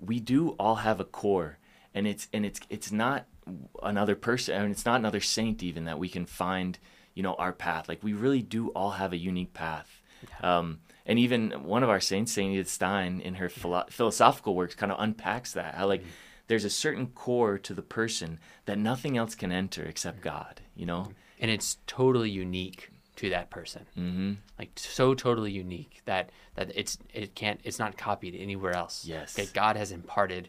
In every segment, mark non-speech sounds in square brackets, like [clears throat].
we do all have a core, and it's and it's it's not another person, and it's not another saint even that we can find, you know, our path. Like we really do all have a unique path. Yeah. Um, and even one of our saints, Saint Edith Stein, in her philo- philosophical works, kind of unpacks that how like. Mm-hmm there's a certain core to the person that nothing else can enter except God, you know? And it's totally unique to that person. Mm-hmm. Like so totally unique that that it's it can't it's not copied anywhere else. Yes. That God has imparted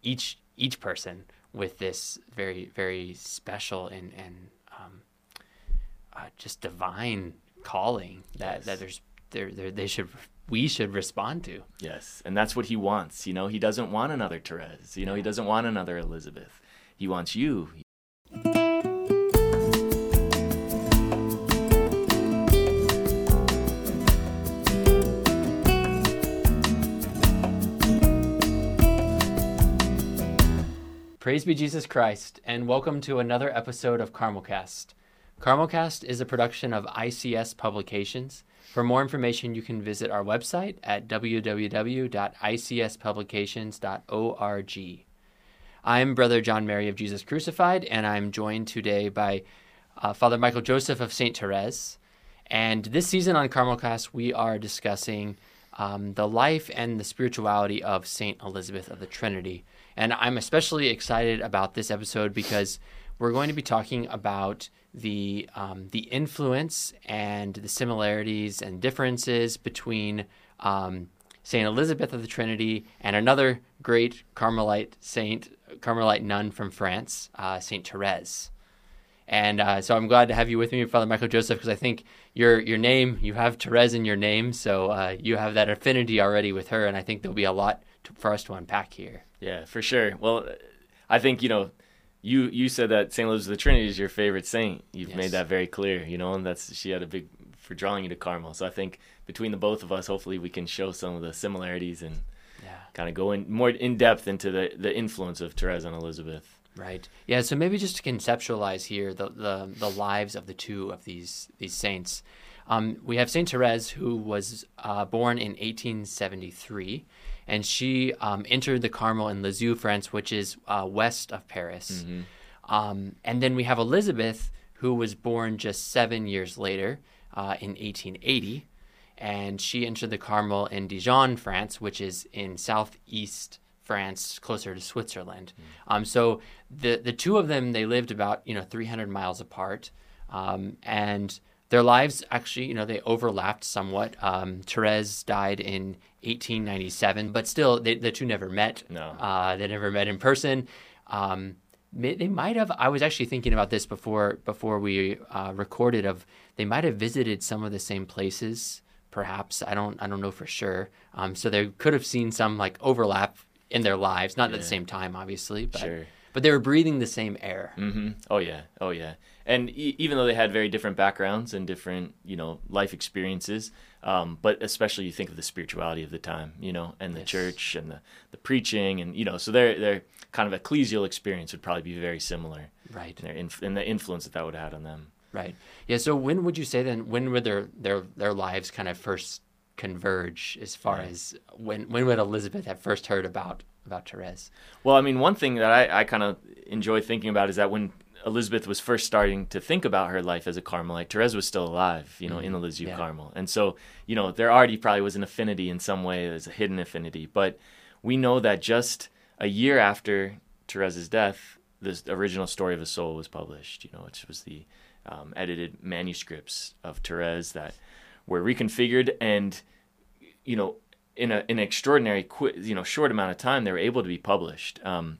each each person with this very very special and and um, uh, just divine calling that yes. that there's there they should we should respond to. Yes, and that's what he wants. You know, he doesn't want another Therese. You know, he doesn't want another Elizabeth. He wants you. Praise be Jesus Christ, and welcome to another episode of Carmelcast. Carmelcast is a production of ICS Publications. For more information, you can visit our website at www.icspublications.org. I'm Brother John Mary of Jesus Crucified, and I'm joined today by uh, Father Michael Joseph of St. Therese. And this season on Carmelcast, we are discussing um, the life and the spirituality of St. Elizabeth of the Trinity. And I'm especially excited about this episode because we're going to be talking about the um, the influence and the similarities and differences between um, Saint Elizabeth of the Trinity and another great Carmelite saint, Carmelite nun from France, uh, Saint Therese. And uh, so I'm glad to have you with me, Father Michael Joseph, because I think your your name, you have Therese in your name, so uh, you have that affinity already with her, and I think there'll be a lot to, for us to unpack here. Yeah, for sure. Well, I think you know you you said that St. Elizabeth of the Trinity is your favorite saint. You've yes. made that very clear, you know, and that's she had a big for drawing you to Carmel. So I think between the both of us, hopefully we can show some of the similarities and yeah. kind of go in more in depth into the the influence of Therese and Elizabeth. Right. Yeah. So maybe just to conceptualize here the the, the lives of the two of these these saints. Um, we have Saint Therese, who was uh, born in 1873 and she um, entered the Carmel in Lisieux, France, which is uh, west of Paris. Mm-hmm. Um, and then we have Elizabeth, who was born just seven years later uh, in 1880, and she entered the Carmel in Dijon, France, which is in southeast France, closer to Switzerland. Mm-hmm. Um, so the the two of them they lived about you know 300 miles apart, um, and their lives actually, you know, they overlapped somewhat. Um, Therese died in 1897, but still, they, the two never met. No, uh, they never met in person. Um, they might have. I was actually thinking about this before before we uh, recorded. Of they might have visited some of the same places. Perhaps I don't. I don't know for sure. Um, so they could have seen some like overlap in their lives, not yeah. at the same time, obviously, but sure. But they were breathing the same air. Mm-hmm. Oh yeah. Oh yeah and e- even though they had very different backgrounds and different you know life experiences um, but especially you think of the spirituality of the time you know and the yes. church and the, the preaching and you know so their their kind of ecclesial experience would probably be very similar right and, inf- and the influence that that would have had on them right yeah so when would you say then when would their their their lives kind of first converge as far right. as when when would Elizabeth have first heard about about Therese? Well, I mean, one thing that I, I kind of enjoy thinking about is that when Elizabeth was first starting to think about her life as a Carmelite, Therese was still alive, you know, mm-hmm. in the Lisieux yeah. Carmel. And so, you know, there already probably was an affinity in some way, there's a hidden affinity. But we know that just a year after Therese's death, the original story of a soul was published, you know, which was the um, edited manuscripts of Therese that were reconfigured and, you know, in, a, in an extraordinary, you know, short amount of time, they were able to be published. Um,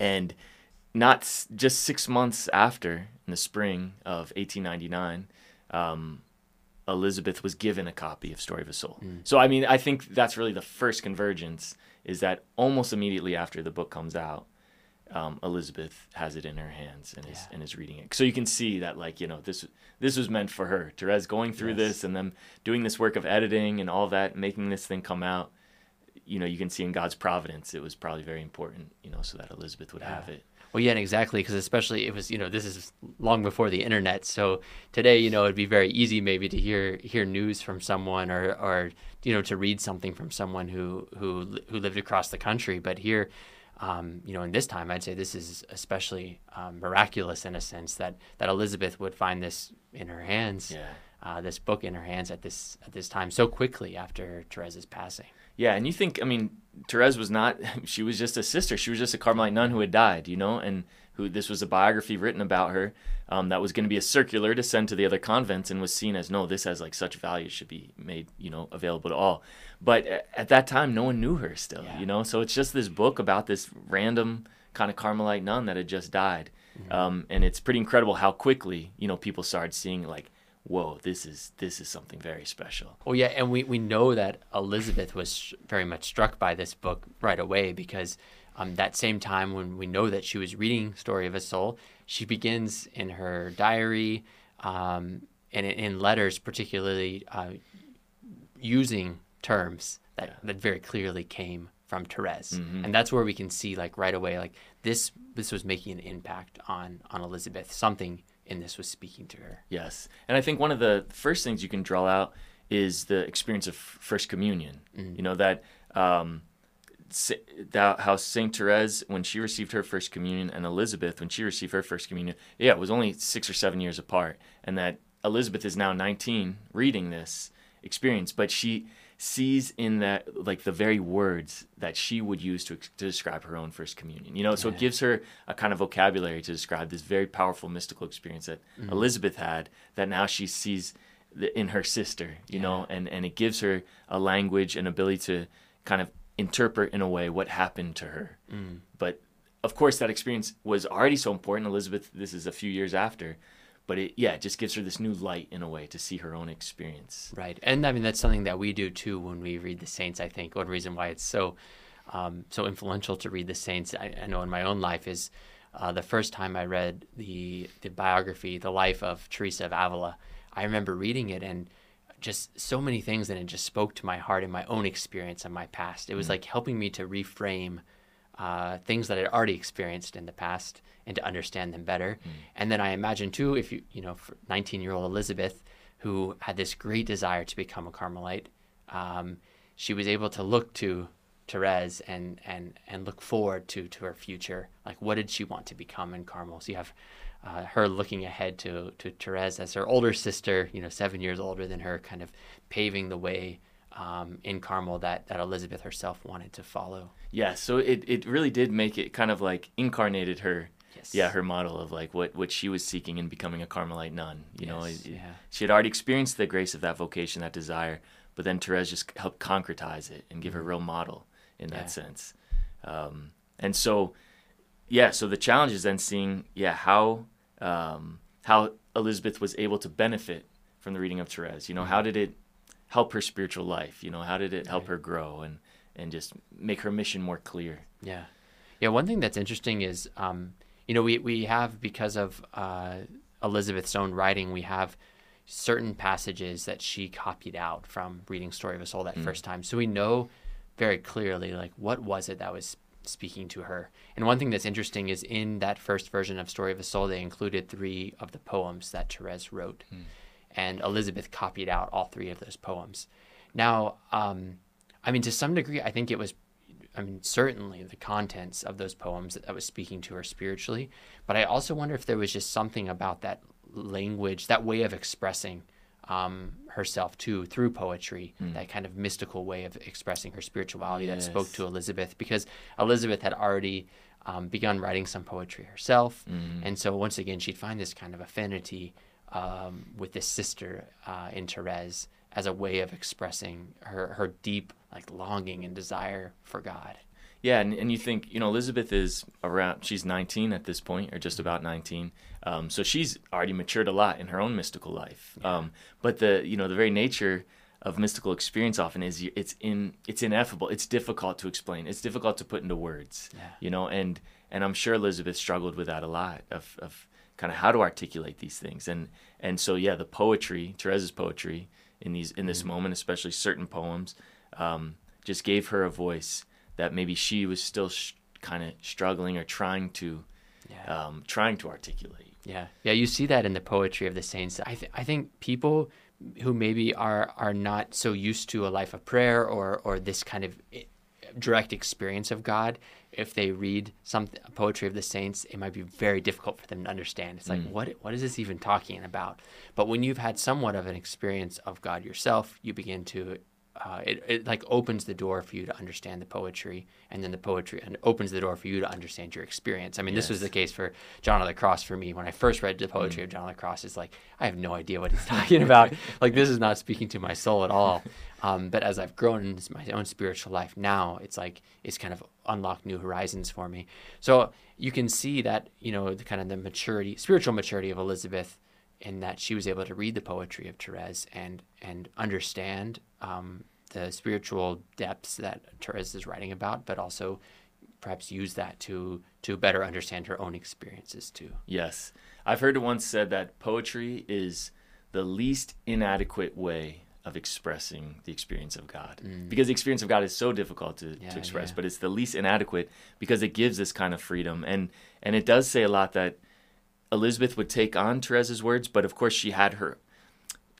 and not just six months after, in the spring of 1899, um, Elizabeth was given a copy of Story of a Soul. Mm. So, I mean, I think that's really the first convergence is that almost immediately after the book comes out, um, Elizabeth has it in her hands and is and is reading it. So you can see that, like you know, this this was meant for her. Therese going through yes. this and then doing this work of editing and all that, making this thing come out. You know, you can see in God's providence, it was probably very important. You know, so that Elizabeth would yeah. have it. Well, yeah, exactly, because especially it was you know this is long before the internet, so today you know it'd be very easy maybe to hear hear news from someone or or you know to read something from someone who who who lived across the country, but here. Um, you know, in this time, I'd say this is especially um, miraculous in a sense that that Elizabeth would find this in her hands, Yeah. uh, this book in her hands at this at this time so quickly after Therese's passing. Yeah, and you think, I mean, Therese was not, [laughs] she was just a sister. She was just a Carmelite nun who had died, you know, and who this was a biography written about her um, that was going to be a circular to send to the other convents and was seen as, no, this has like such value, should be made, you know, available to all. But at that time, no one knew her still, Yeah. you know, so it's just this book about this random kind of Carmelite nun that had just died. Um, and it's pretty incredible how quickly, you know, people started seeing like, whoa, this is this is something very special. oh yeah, and we, we know that Elizabeth was very much struck by this book right away because um, that same time when we know that she was reading Story of a Soul, she begins in her diary um, and in, letters, particularly uh, using terms that, Yeah. that very clearly came from Therese, Mhm. and that's where we can see like right away like this this was making an impact on on Elizabeth. Something in this was speaking to her. Yes. And I think one of the first things you can draw out is the experience of First Communion. You know, that, um, that how St. Therese, when she received her First Communion, and Elizabeth, when she received her First Communion, yeah, it was only six or seven years apart. And that Elizabeth is now 19 reading this experience, but she sees in that, like, the very words that she would use to, to describe her own First Communion. You know, so it gives her a kind of vocabulary to describe this very powerful mystical experience that mm-hmm. Elizabeth had that now she sees in her sister, you know, and, and it gives her a language and ability to kind of interpret in a way what happened to her. But of course, that experience was already so important. Elizabeth, this is a few years after, but it, yeah, it just gives her this new light in a way to see her own experience. Right, and I mean that's something that we do too when we read the saints. I think one reason why it's so um, so influential to read the saints, I, I know in my own life, is uh, the first time I read the the biography, the life of Teresa of Avila. I remember reading it and just so many things and it just spoke to my heart and my own experience and my past. It was like helping me to reframe uh, things that I'd already experienced in the past and to understand them better. And then I imagine too, if you you know, 19 year old Elizabeth, who had this great desire to become a Carmelite, um, she was able to look to Therese and and and look forward to to her future. Like, what did she want to become in Carmel? So you have. Uh, her looking ahead to to Therese as her older sister, you know, seven years older than her, kind of paving the way um, in Carmel that that Elizabeth herself wanted to follow. Yeah, so it, it really did make it kind of like incarnated her, Yes. yeah, her model of like what, what she was seeking in becoming a Carmelite nun. You know, Yes, it- it- yeah. she had already experienced the grace of that vocation, that desire, but then Therese just helped concretize it and give her a real model in that Mm-hmm. Yeah. sense. Um, and so, yeah, so the challenge is then seeing, yeah, how um, how Elizabeth was able to benefit from the reading of Therese. You know, how did it help her spiritual life? You know, how did it help Right. her grow and and just make her mission more clear? Yeah, yeah. One thing that's interesting is, um, you know, we we have because of uh, Elizabeth's own writing, we have certain passages that she copied out from reading Story of a Soul that first time. So we know very clearly, like, what was it that was speaking to her. And one thing that's interesting is in that first version of Story of a Soul, they included three of the poems that Therese wrote, and Elizabeth copied out all three of those poems. Now, um, I mean, to some degree, I think it was I mean, certainly the contents of those poems that, that was speaking to her spiritually, but I also wonder if there was just something about that language, that way of expressing um, herself too through poetry, that kind of mystical way of expressing her spirituality that spoke to Elizabeth, because Elizabeth had already um, begun writing some poetry herself, and so once again she'd find this kind of affinity um, with this sister uh, in Therese as a way of expressing her her deep like longing and desire for God. Yeah, and, and you think, you know, Elizabeth is around, she's 19 at this point, or just about 19. Um, so she's already matured a lot in her own mystical life. Um, but the, you know, the very nature of mystical experience often is it's in, it's ineffable. It's difficult to explain. It's difficult to put into words, Yeah. you know, and, and I'm sure Elizabeth struggled with that a lot of, of kind of how to articulate these things. And, and so, yeah, the poetry, Therese's poetry in these, in this moment, especially certain poems, um, just gave her a voice that maybe she was still sh- kind of struggling or trying to yeah. um, trying to articulate. Yeah, yeah, you see that in the poetry of the saints. I th- I think people who maybe are are not so used to a life of prayer or or this kind of eh, direct experience of God, if they read some poetry of the saints, it might be very difficult for them to understand. It's like, mm. what what is this even talking about? But when you've had somewhat of an experience of God yourself, you begin to uh, it, it like opens the door for you to understand the poetry and then the poetry and opens the door for you to understand your experience. I mean yes. this was the case for john of the cross for me. When i first read the poetry mm. of john of the cross it's like i have no idea what he's [laughs] talking about. Like this is not speaking to my soul at all. [laughs] Um, but as i've grown in my own spiritual life now it's like it's kind of unlocked new horizons for me. So you can see that you know the kind of the maturity spiritual maturity of elizabeth in that she was able to read the poetry of Therese and and understand um, the spiritual depths that Therese is writing about, but also perhaps use that to to better understand her own experiences too. Yes, I've heard it once said that poetry is the least inadequate way of expressing the experience of God. Mm. Because the experience of God is so difficult to, yeah, to express, yeah. but it's the least inadequate because it gives this kind of freedom. And and it does say a lot that Elizabeth would take on Therese's words, but of course she had her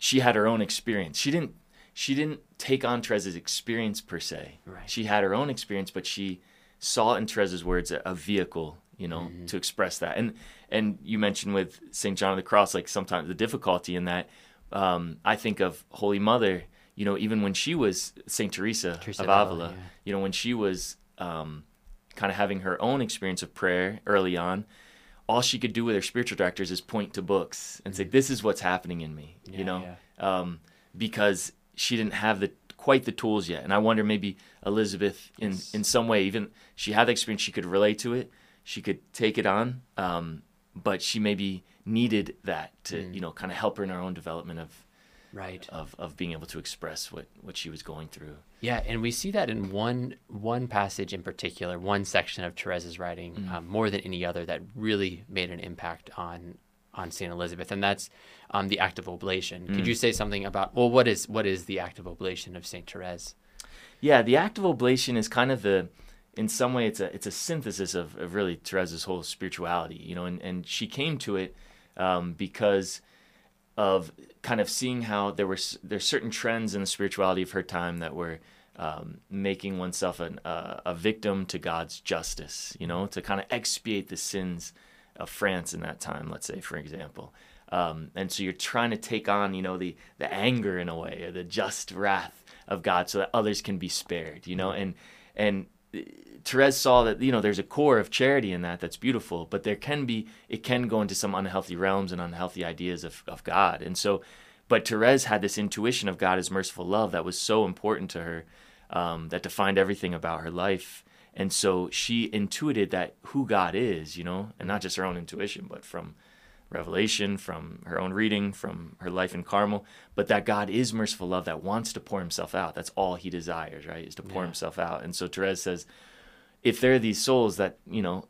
she had her own experience. She didn't she didn't take on Therese's experience per se. Right. She had her own experience, but she saw in Therese's words a, a vehicle, you know, mm-hmm. to express that. And and you mentioned with Saint John of the Cross, like sometimes the difficulty in that. Um, I think of Holy Mother, you know, even when she was Saint Teresa, Teresa of Avila, yeah. you know, when she was um, kind of having her own experience of prayer early on, all she could do with her spiritual directors is point to books and say, "This is what's happening in me," yeah, you know, yeah. um, because she didn't have the quite the tools yet. And I wonder maybe Elizabeth, in yes. in some way, even she had the experience, she could relate to it, she could take it on, um, but she maybe needed that to mm. you know kind of help her in her own development of right. of of being able to express what what she was going through. Yeah and we see that in one one passage in particular one section of therese's writing mm. um, more than any other that really made an impact on on saint elizabeth and that's um, the act of oblation. Mm. could you say something about well what is what is the act of oblation of saint therese? Yeah the act of oblation is kind of the in some way it's a it's a synthesis of, of really therese's whole spirituality you know and, and she came to it um, because of kind of seeing how there were there's certain trends in the spirituality of her time that were um, making oneself an, uh, a victim to God's justice, you know, to kind of expiate the sins of France in that time, let's say, for example. Um, and so you're trying to take on, you know, the the anger in a way, or the just wrath of God, so that others can be spared, you know, and and Therese saw that you know there's a core of charity in that that's beautiful, but there can be it can go into some unhealthy realms and unhealthy ideas of, of God. And so, but Therese had this intuition of God as merciful love that was so important to her um, that defined everything about her life. And so she intuited that who God is, you know, and not just her own intuition, but from revelation, from her own reading, from her life in Carmel, but that God is merciful love that wants to pour himself out. That's all he desires, right? Is to pour yeah. himself out. And so Therese says, if there are these souls that you know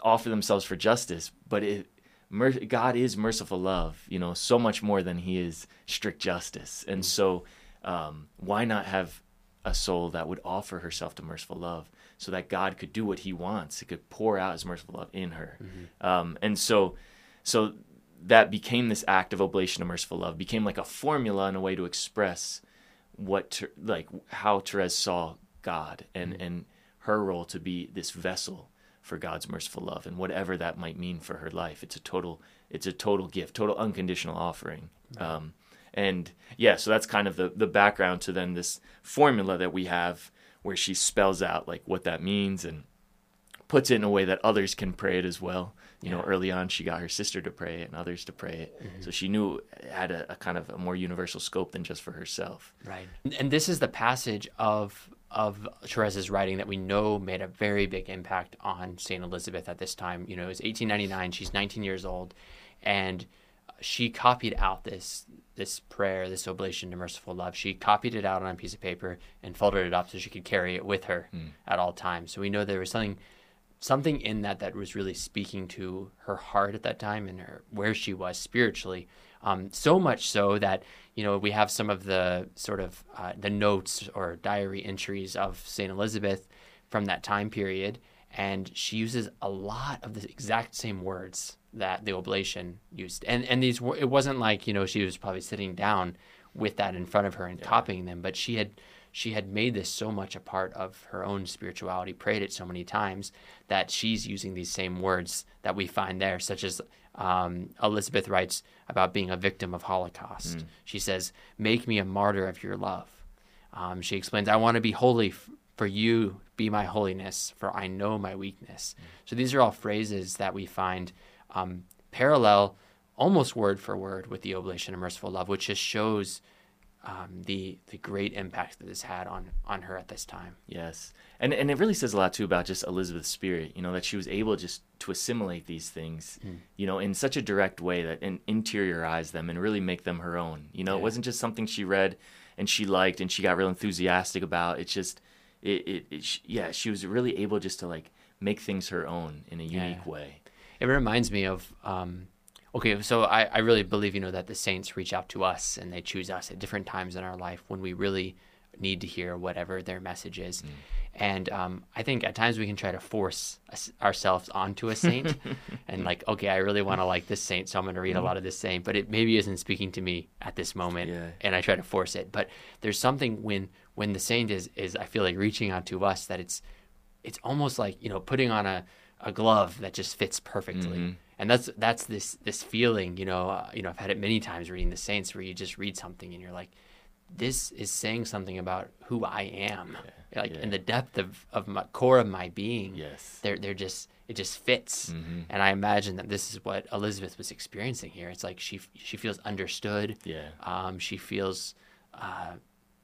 offer themselves for justice, but it, mer- God is merciful love, you know, so much more than He is strict justice, and mm-hmm. so um, why not have a soul that would offer herself to merciful love, so that God could do what He wants, He could pour out His merciful love in her, mm-hmm. um, and so, so that became this act of oblation of merciful love, became like a formula and a way to express what like how Therese saw God and mm-hmm. and her role to be this vessel for God's merciful love and whatever that might mean for her life. It's a total it's a total gift, total unconditional offering. Um, and yeah, so that's kind of the the background to then this formula that we have where she spells out like what that means and puts it in a way that others can pray it as well. You yeah. know, early on she got her sister to pray it and others to pray it. Mm-hmm. So she knew it had a, a kind of a more universal scope than just for herself. Right. And this is the passage of of Therese's writing that we know made a very big impact on St. Elizabeth at this time. You know, it was 1899, she's 19 years old, and she copied out this this prayer, this oblation to merciful love. She copied it out on a piece of paper and folded it up so she could carry it with her mm. at all times. So we know there was something something in that that was really speaking to her heart at that time and her where she was spiritually. Um, so much so that you know we have some of the sort of uh, the notes or diary entries of Saint Elizabeth from that time period, and she uses a lot of the exact same words that the oblation used. And and these it wasn't like you know she was probably sitting down with that in front of her and yeah. copying them, but she had she had made this so much a part of her own spirituality, prayed it so many times that she's using these same words that we find there, such as um, Elizabeth writes about being a victim of Holocaust. Mm. She says, "Make me a martyr of your love." Um, she explains, "I want to be holy f- for you. Be my holiness, for I know my weakness." Mm. So these are all phrases that we find um, parallel, almost word for word, with the oblation of merciful love, which just shows um, the the great impact that this had on on her at this time. Yes, and and it really says a lot too about just Elizabeth's spirit. You know that she was able just to assimilate these things, mm. you know, in such a direct way that and interiorize them and really make them her own. You know, yeah. it wasn't just something she read and she liked and she got real enthusiastic about. It's just it, it, it yeah, she was really able just to like make things her own in a unique yeah. way. It reminds me of um, okay, so I, I really believe, you know, that the saints reach out to us and they choose us at different times in our life when we really need to hear whatever their message is. Mm. And um, I think at times we can try to force ourselves onto a saint [laughs] and like, okay, I really want to like this saint, so I'm going to read mm. a lot of this saint, but it maybe isn't speaking to me at this moment, yeah. and I try to force it. But there's something when when the saint is is I feel like reaching out to us that it's it's almost like you know putting on a a glove that just fits perfectly. Mm-hmm and that's that's this this feeling you know uh, you know I've had it many times reading the saints where you just read something and you're like this is saying something about who I am. Yeah, like yeah. in the depth of of my core of my being yes. they're they're just it just fits. Mm-hmm. and I imagine that this is what Elizabeth was experiencing here. It's like she she feels understood. Yeah. Um she feels uh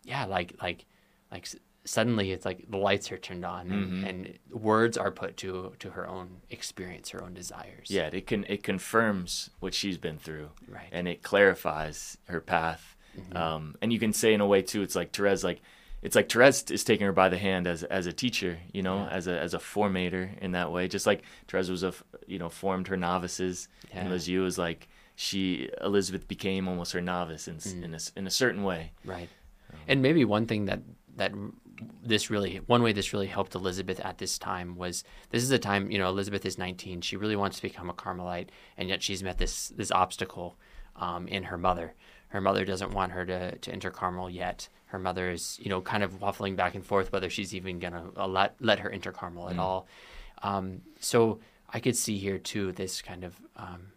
yeah like like like suddenly it's like the lights are turned on and, mm-hmm. and, words are put to to her own experience her own desires yeah it can it confirms what she's been through right and it clarifies her path mm-hmm. um, and you can say in a way too it's like Therese like it's like Therese is taking her by the hand as as a teacher you know yeah. as a as a formator in that way just like Therese was a you know formed her novices yeah. and Lisieux is like she Elizabeth became almost her novice in mm. in, a, in a certain way right um, and maybe one thing that that this really one way this really helped Elizabeth at this time was this is a time you know Elizabeth is 19 she really wants to become a Carmelite and yet she's met this this obstacle um, in her mother. Her mother doesn't want her to, to enter Carmel yet. Her mother is you know kind of waffling back and forth whether she's even gonna let let her enter Carmel mm. at all. Um, so I could see here too this kind of um,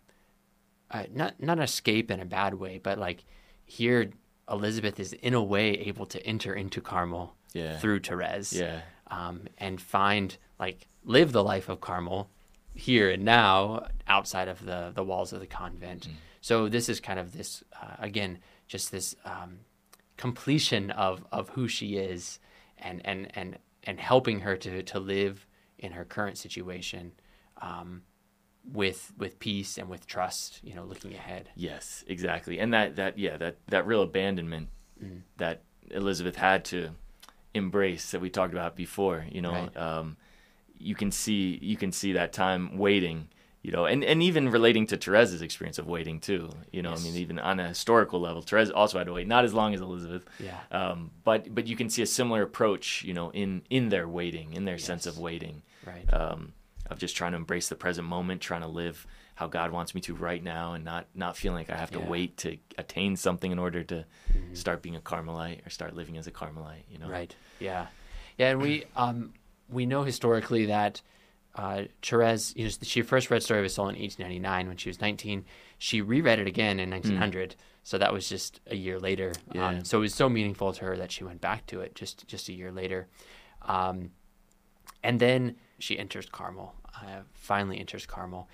uh, not not escape in a bad way but like here Elizabeth is in a way able to enter into Carmel yeah. through Therese. Yeah. Um, and find like live the life of Carmel here and now outside of the the walls of the convent. Mm. So this is kind of this uh, again just this um, completion of of who she is and and and and helping her to to live in her current situation. Um, with with peace and with trust you know looking ahead yes exactly and that that yeah that that real abandonment mm. that elizabeth had to embrace that we talked about before. You know, right. um, you can see you can see that time waiting. You know, and, and even relating to Therese's experience of waiting too. You know, yes. I mean, even on a historical level, Therese also had to wait, not as long as Elizabeth. Yeah. Um, but but you can see a similar approach. You know, in in their waiting, in their yes. sense of waiting. Right. Um, of just trying to embrace the present moment, trying to live how God wants me to right now, and not not feeling like I have to yeah. wait to attain something in order to mm-hmm. start being a Carmelite or start living as a Carmelite. You know. Right. Yeah. Yeah, and we [clears throat] um we know historically that uh, Therese, you know, she first read Story of a Soul in 1899 when she was 19. She reread it again in 1900, mm. so that was just a year later. Yeah. Um, so it was so meaningful to her that she went back to it just just a year later. Um, and then she enters Carmel. Uh, finally enters Carmel,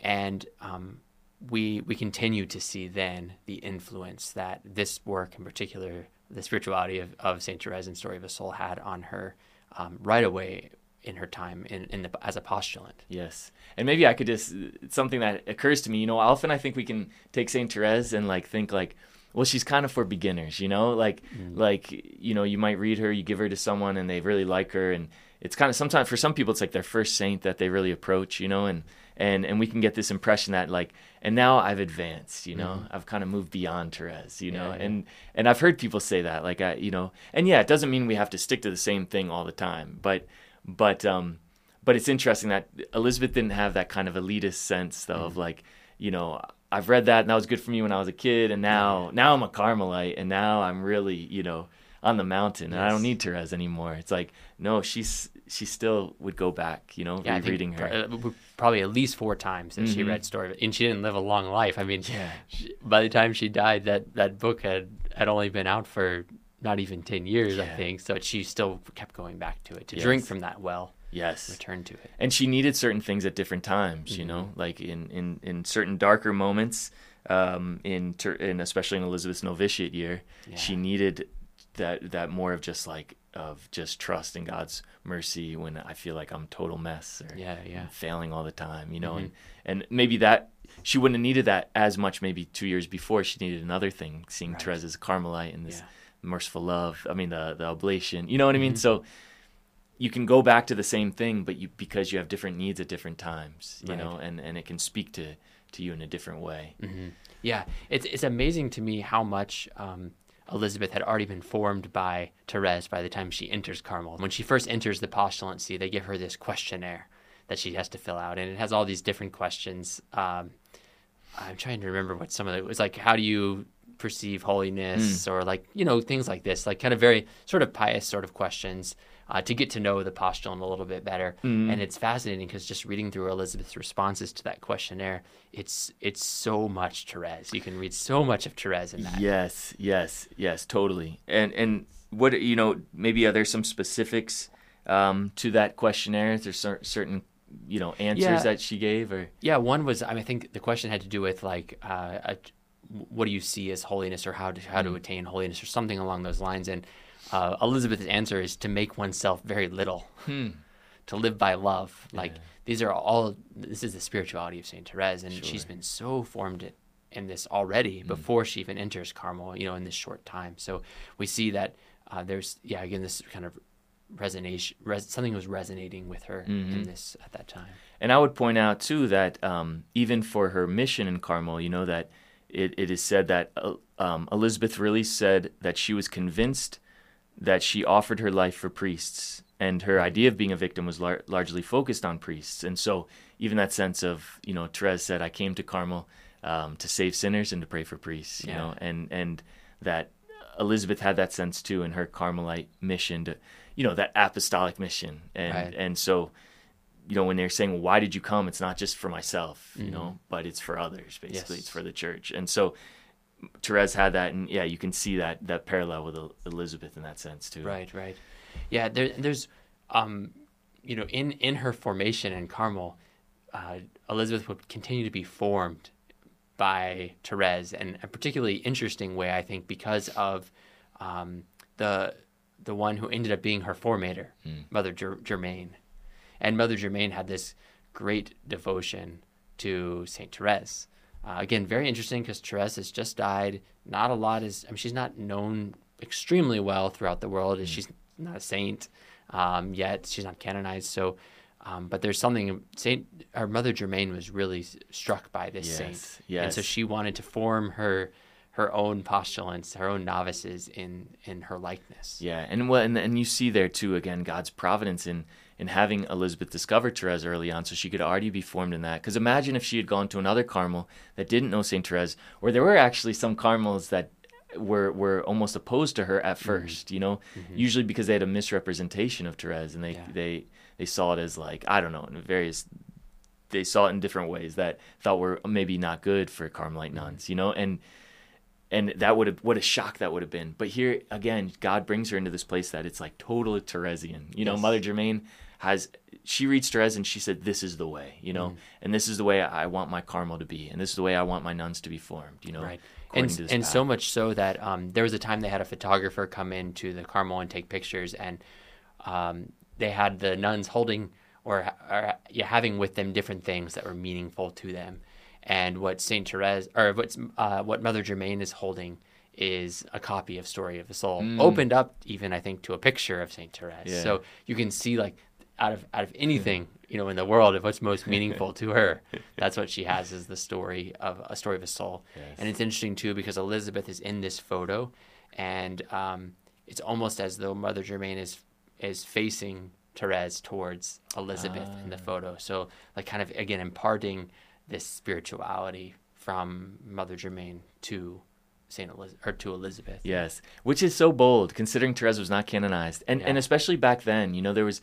and um, we we continue to see then the influence that this work in particular, the spirituality of, of Saint Therese and Story of a Soul had on her um, right away in her time in, in the, as a postulant. Yes, and maybe I could just something that occurs to me. You know, often I think we can take Saint Therese and like think like, well, she's kind of for beginners. You know, like mm. like you know, you might read her, you give her to someone, and they really like her, and it's kind of sometimes for some people it's like their first saint that they really approach. You know, and and and we can get this impression that like and now I've advanced, you know, mm-hmm. I've kind of moved beyond Therese, you know, yeah, yeah. and and I've heard people say that, like I, you know, and yeah, it doesn't mean we have to stick to the same thing all the time, but but um, but it's interesting that Elizabeth didn't have that kind of elitist sense though mm. of like, you know, I've read that and that was good for me when I was a kid, and now now I'm a Carmelite, and now I'm really you know on the mountain, yes. and I don't need Therese anymore. It's like no, she's she still would go back, you know, yeah, rereading her. Uh, probably at least four times that mm-hmm. she read story, and she didn't live a long life. I mean, yeah. She, by the time she died, that that book had had only been out for not even ten years, yeah. I think. So she still kept going back to it to yes. drink from that well yes return to it and she needed certain things at different times mm-hmm. you know like in in in certain darker moments um in in especially in elizabeth's novitiate year yeah. she needed that that more of just like of just trust in god's mercy when i feel like i'm total mess or yeah yeah failing all the time you know mm-hmm. and and maybe that she wouldn't have needed that as much maybe two years before she needed another thing seeing right. Therese as carmelite and this yeah. merciful love i mean the the oblation you know what i mean mm-hmm. so you can go back to the same thing, but you because you have different needs at different times, you right. know, and and it can speak to to you in a different way. Mm-hmm. Yeah, it's it's amazing to me how much um, Elizabeth had already been formed by Therese by the time she enters Carmel. When she first enters the postulancy, they give her this questionnaire that she has to fill out, and it has all these different questions. Um, I'm trying to remember what some of it was like. How do you perceive holiness, mm. or like you know things like this, like kind of very sort of pious sort of questions uh, to get to know the postulant a little bit better. Mm. And it's fascinating because just reading through Elizabeth's responses to that questionnaire, it's it's so much Therese. You can read so much of Therese in that. Yes, yes, yes, totally. And and what you know, maybe are there some specifics um, to that questionnaire? Is there cer- certain you know answers yeah. that she gave or yeah one was I, mean, I think the question had to do with like uh, a, what do you see as holiness or how to how to mm. attain holiness or something along those lines and uh, Elizabeth's answer is to make oneself very little, hmm. to live by love. Like these are all. This is the spirituality of Saint Therese, and sure. she's been so formed in this already mm. before she even enters Carmel. You know, in this short time. So we see that uh, there's yeah again this kind of resonation. Res- something was resonating with her mm-hmm. in this at that time. And I would point out too that um, even for her mission in Carmel, you know that it, it is said that uh, um, Elizabeth really said that she was convinced that she offered her life for priests, and her idea of being a victim was lar- largely focused on priests. And so, even that sense of, you know, Therese said, "I came to Carmel um, to save sinners and to pray for priests," you yeah. know, and and that Elizabeth had that sense too in her Carmelite mission to, you know, that apostolic mission, and right. and so you know, when they're saying, why did you come? It's not just for myself, you mm-hmm. know, but it's for others, basically. Yes. It's for the church. And so Therese had that, and yeah, you can see that that parallel with Elizabeth in that sense too. Right, right. Yeah, there, there's, um, you know, in in her formation in Carmel, uh, Elizabeth would continue to be formed by Therese, and a particularly interesting way, I think, because of um, the the one who ended up being her formator, mm. Mother Ger- Germaine, and Mother Germaine had this great devotion to Saint Therese. Uh, again, very interesting because Therese has just died. Not a lot is, I mean, she's not known extremely well throughout the world. Mm. She's not a saint um, yet. She's not canonized. So, um, but there's something, Saint, our Mother Germaine was really struck by this yes, saint. Yes. And so she wanted to form her her own postulants, her own novices in in her likeness. Yeah, and well, and, and you see there too again God's providence in in having Elizabeth discover Therese early on so she could already be formed in that. Because imagine if she had gone to another Carmel that didn't know St. Therese, or there were actually some Carmels that were were almost opposed to her at 1st mm-hmm. you know mm-hmm. usually because they had a misrepresentation of Therese and they yeah. they they saw it as like I don't know in various they saw it in different ways that thought were maybe not good for Carmelite mm-hmm. nuns you know and and that would have what a shock that would have been but here again God brings her into this place that it's like totally Theresian you know yes. Mother Germaine has she reached Therese and she said, "This is the way, you know, mm. and this is the way I want my Carmel to be, and this is the way I want my nuns to be formed, you know." Right. And and so much so that um, there was a time they had a photographer come into the Carmel and take pictures, and um, they had the nuns holding or, or yeah, having with them different things that were meaningful to them, and what Saint Therese or what uh, what Mother Germaine is holding is a copy of Story of the Soul, mm. opened up even I think to a picture of Saint Therese. Yeah. So you can see like out of out of anything you know in the world of what's most [laughs] meaningful to her that's what she has is the story of a story of a soul yes. and it's interesting too because elizabeth is in this photo and um, it's almost as though mother germaine is is facing Therese towards Elizabeth in the ah. photo. So like kind of again imparting this spirituality from Mother germaine to Saint Elizabeth or to Elizabeth. Yes, which is so bold considering Therese was not canonized, and yeah. and especially back then, you know, there was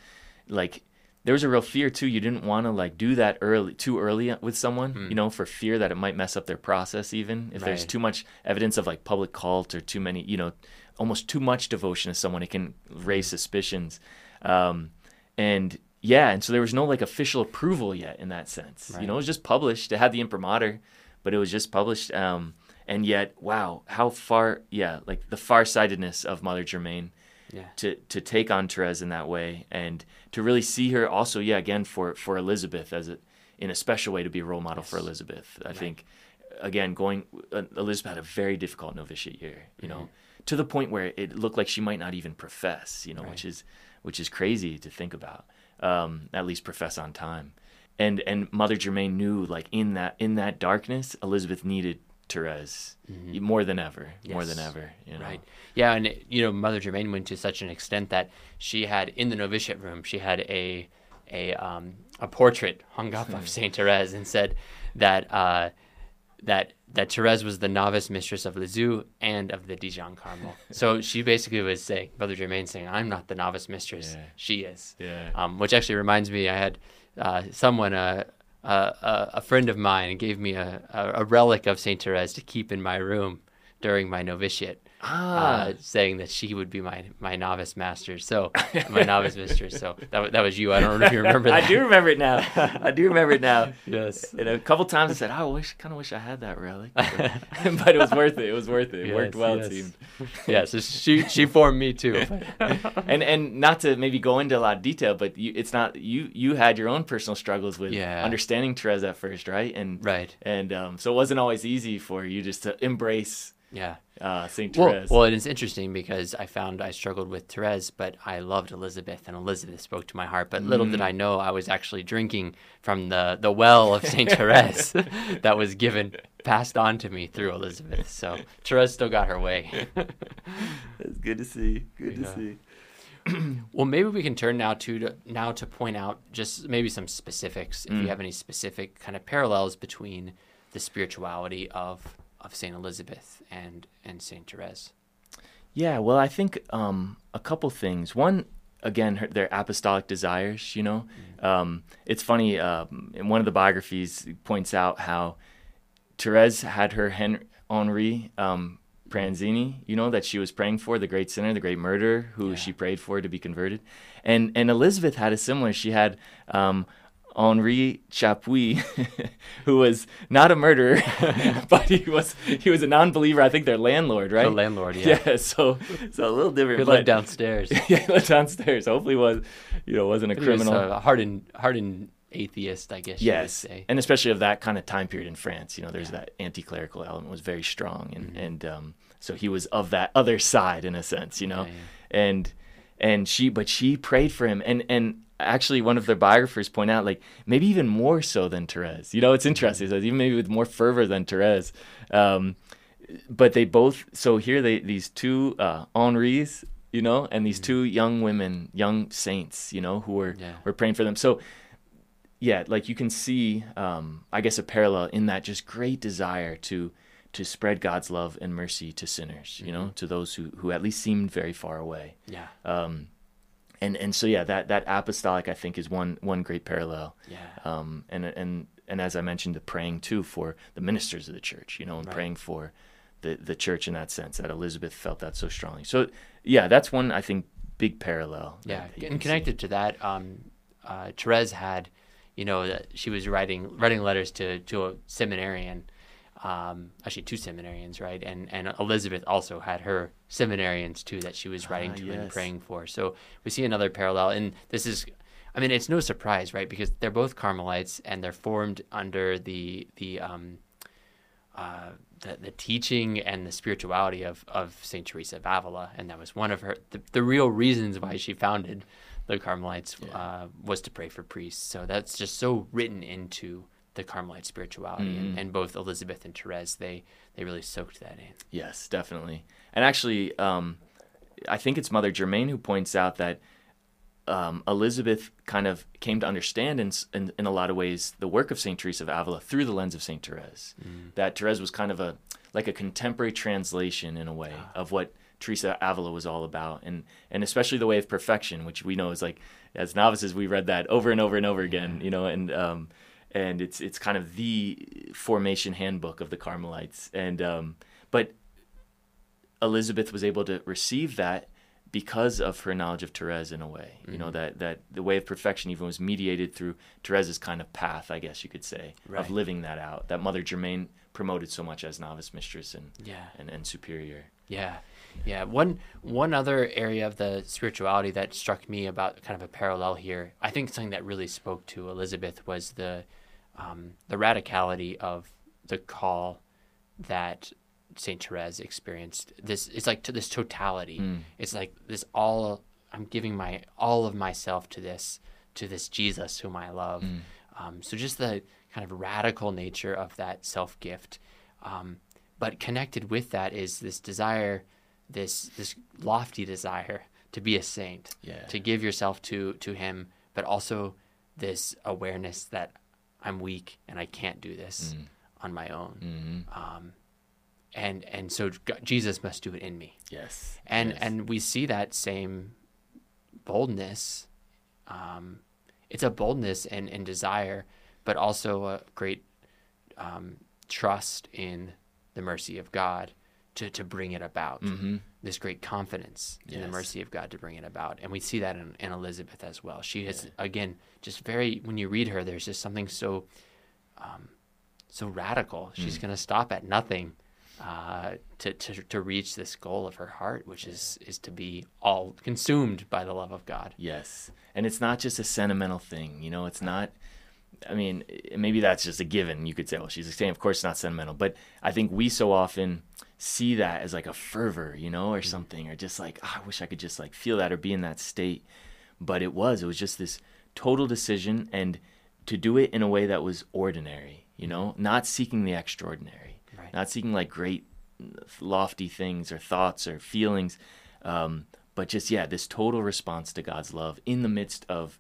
like there was a real fear too. You didn't want to like do that early, too early with someone, mm. you know, for fear that it might mess up their process. Even if right. there's too much evidence of like public cult or too many, you know, almost too much devotion to someone, it can raise suspicions. Um, and yeah, and so there was no like official approval yet in that sense. Right. You know, it was just published. It had the imprimatur, but it was just published. Um, and yet, wow, how far, yeah, like the farsightedness of Mother Germaine yeah. to to take on Therese in that way, and to really see her also, yeah, again for for Elizabeth as a in a special way to be a role model yes. for Elizabeth. I think again going uh, Elizabeth had a very difficult novitiate year, you mm-hmm. know, to the point where it looked like she might not even profess, you know, right. which is which is crazy to think about. Um, at least profess on time. And and Mother Germaine knew like in that in that darkness, Elizabeth needed Therese mm-hmm. more than ever, yes. more than ever. You know? Right. Yeah, and you know, Mother Germaine went to such an extent that she had in the novitiate room, she had a a um, a portrait hung up of Saint Therese and said that uh, that that Therese was the novice mistress of Lisieux and of the Dijon Carmel. [laughs] so she basically was saying, Mother Germaine saying, "I'm not the novice mistress; yeah. she is." Yeah. Um, which actually reminds me, I had uh, someone. Uh, uh, a, friend of mine gave me a, a, relic of Saint Therese to keep in my room during my novitiate ah. uh, saying that she would be my my novice master. So my novice [laughs] mistress. So that that was you. I don't know if you remember that. I do remember it now. I do remember it now. [laughs] yes. And a couple times I said, oh, I wish, kind of wish I had that relic, [laughs] but it was worth it. It was worth it. It yes, worked well. Yes. It seemed. yeah. So she she formed me too. and and not to maybe go into a lot of detail, but you, it's not you you had your own personal struggles with yeah. understanding Therese at first, right? And right. And um, so it wasn't always easy for you just to embrace yeah. Uh, St. Therese. Well, well, it is interesting because I found I struggled with Therese, but I loved Elizabeth, and Elizabeth spoke to my heart. But little mm. did I know I was actually drinking from the, the well of St. Therese [laughs] [laughs] that was given, passed on to me through Elizabeth. So Therese still got her way. [laughs] That's good to see. Good yeah. to see. [clears throat] well, maybe we can turn now to, to, now to point out just maybe some specifics, if mm. you have any specific kind of parallels between the spirituality of of Saint Elizabeth and and Saint Therese? Yeah, well, I think um, a couple things. One, again, her, their apostolic desires. You know, mm-hmm. um, it's funny. Um, in one of the biographies, points out how Therese had her Hen- Henri um, Pranzini, you know, that she was praying for, the great sinner, the great murderer, who yeah. she prayed for to be converted. And and Elizabeth had a similar. She had um, Henri Chapuis, [laughs] who was not a murderer, [laughs] [laughs] but he was he was a non-believer. I think their landlord, right? The landlord, yeah. Yeah, so so a little different. He lived downstairs. yeah, he lived downstairs. Hopefully, was you know wasn't a criminal. He was a hardened hardened atheist, I guess. Yes, and especially of that kind of time period in France. You know, there's yeah. that anti-clerical element was very strong, and mm-hmm. and um, so he was of that other side in a sense. You know, yeah, yeah. and and she but she prayed for him, and and actually one of their biographers point out like maybe even more so than Therese. You know, it's interesting. So even maybe with more fervor than Therese. Um, but they both. So here they these two uh, Henris, you know, and these mm-hmm. two young women, young saints, you know, who were yeah. were praying for them. So yeah, like you can see, um, I guess a parallel in that just great desire to to spread God's love and mercy to sinners, you mm-hmm. know, to those who who at least seemed very far away. Yeah. Um, and and so yeah, that that apostolic I think is one one great parallel. Yeah. Um, and and and as I mentioned, the praying too for the ministers of the church, you know, and right. praying for the the church in that sense. That Elizabeth felt that so strongly. So yeah, that's one I think big parallel. Yeah, and connected see. to that, um, uh, Therese had, you know, she was writing writing letters to to a seminarian um, actually two seminarians, right? And and Elizabeth also had her seminarians too that she was writing ah, to yes. and praying for. So we see another parallel, and this is, I mean, it's no surprise, right? Because they're both Carmelites and they're formed under the the um, uh, the, the teaching and the spirituality of, of Saint Teresa of Avila, and that was one of her the, the real reasons why she founded the Carmelites yeah. uh, was to pray for priests. So that's just so written into the Carmelite spirituality, mm-hmm. and, and, both Elizabeth and Therese they they really soaked that in. Yes, definitely. And actually, um, I think it's Mother Germaine who points out that um, Elizabeth kind of came to understand in, in, in a lot of ways the work of Saint Teresa of Avila through the lens of Saint Therese. Mm. That Therese was kind of a like a contemporary translation in a way ah. of what Teresa Avila was all about, and and especially the way of perfection, which we know is like as novices we read that over and over and over again, you know, and um, and it's it's kind of the formation handbook of the Carmelites, and um, but Elizabeth was able to receive that because of her knowledge of Therese in a way. Mm-hmm. You know mm-hmm. that that the way of perfection even was mediated through Therese's kind of path, I guess you could say, right. of living that out. That Mother Germaine promoted so much as novice mistress and yeah. and, and superior. Yeah. Yeah, one one other area of the spirituality that struck me about kind of a parallel here, I think something that really spoke to Elizabeth was the um, the radicality of the call that Saint Therese experienced. This it's like to this totality. Mm. It's like this all. I'm giving my all of myself to this to this Jesus whom I love. Mm. Um, so just the kind of radical nature of that self gift. Um, but connected with that is this desire, this this lofty desire to be a saint, yeah. to give yourself to to Him, but also this awareness that I'm weak and I can't do this mm. on my own. Mm-hmm. Um, and and so God, Jesus must do it in me. Yes. And yes. and we see that same boldness. Um, it's a boldness and, and desire, but also a great um, trust in the mercy of God to, to bring it about. Mm-hmm. This great confidence in the mercy of God to bring it about. And we see that in, in Elizabeth as well. She is, yeah. again, just very, when you read her, there's just something so, um, so radical. She's mm. going to stop at nothing uh, to, to, to reach this goal of her heart, which is, is to be all consumed by the love of God. Yes. And it's not just a sentimental thing, you know, it's not, I mean, maybe that's just a given. You could say, well, she's saying, of course, not sentimental. But I think we so often see that as like a fervor, you know, or mm-hmm. something, or just like, oh, I wish I could just like feel that or be in that state. But it was, it was just this total decision and to do it in a way that was ordinary, you know, not seeking the extraordinary, right. not seeking like great, lofty things or thoughts or feelings, um, but just, yeah, this total response to God's love in the midst of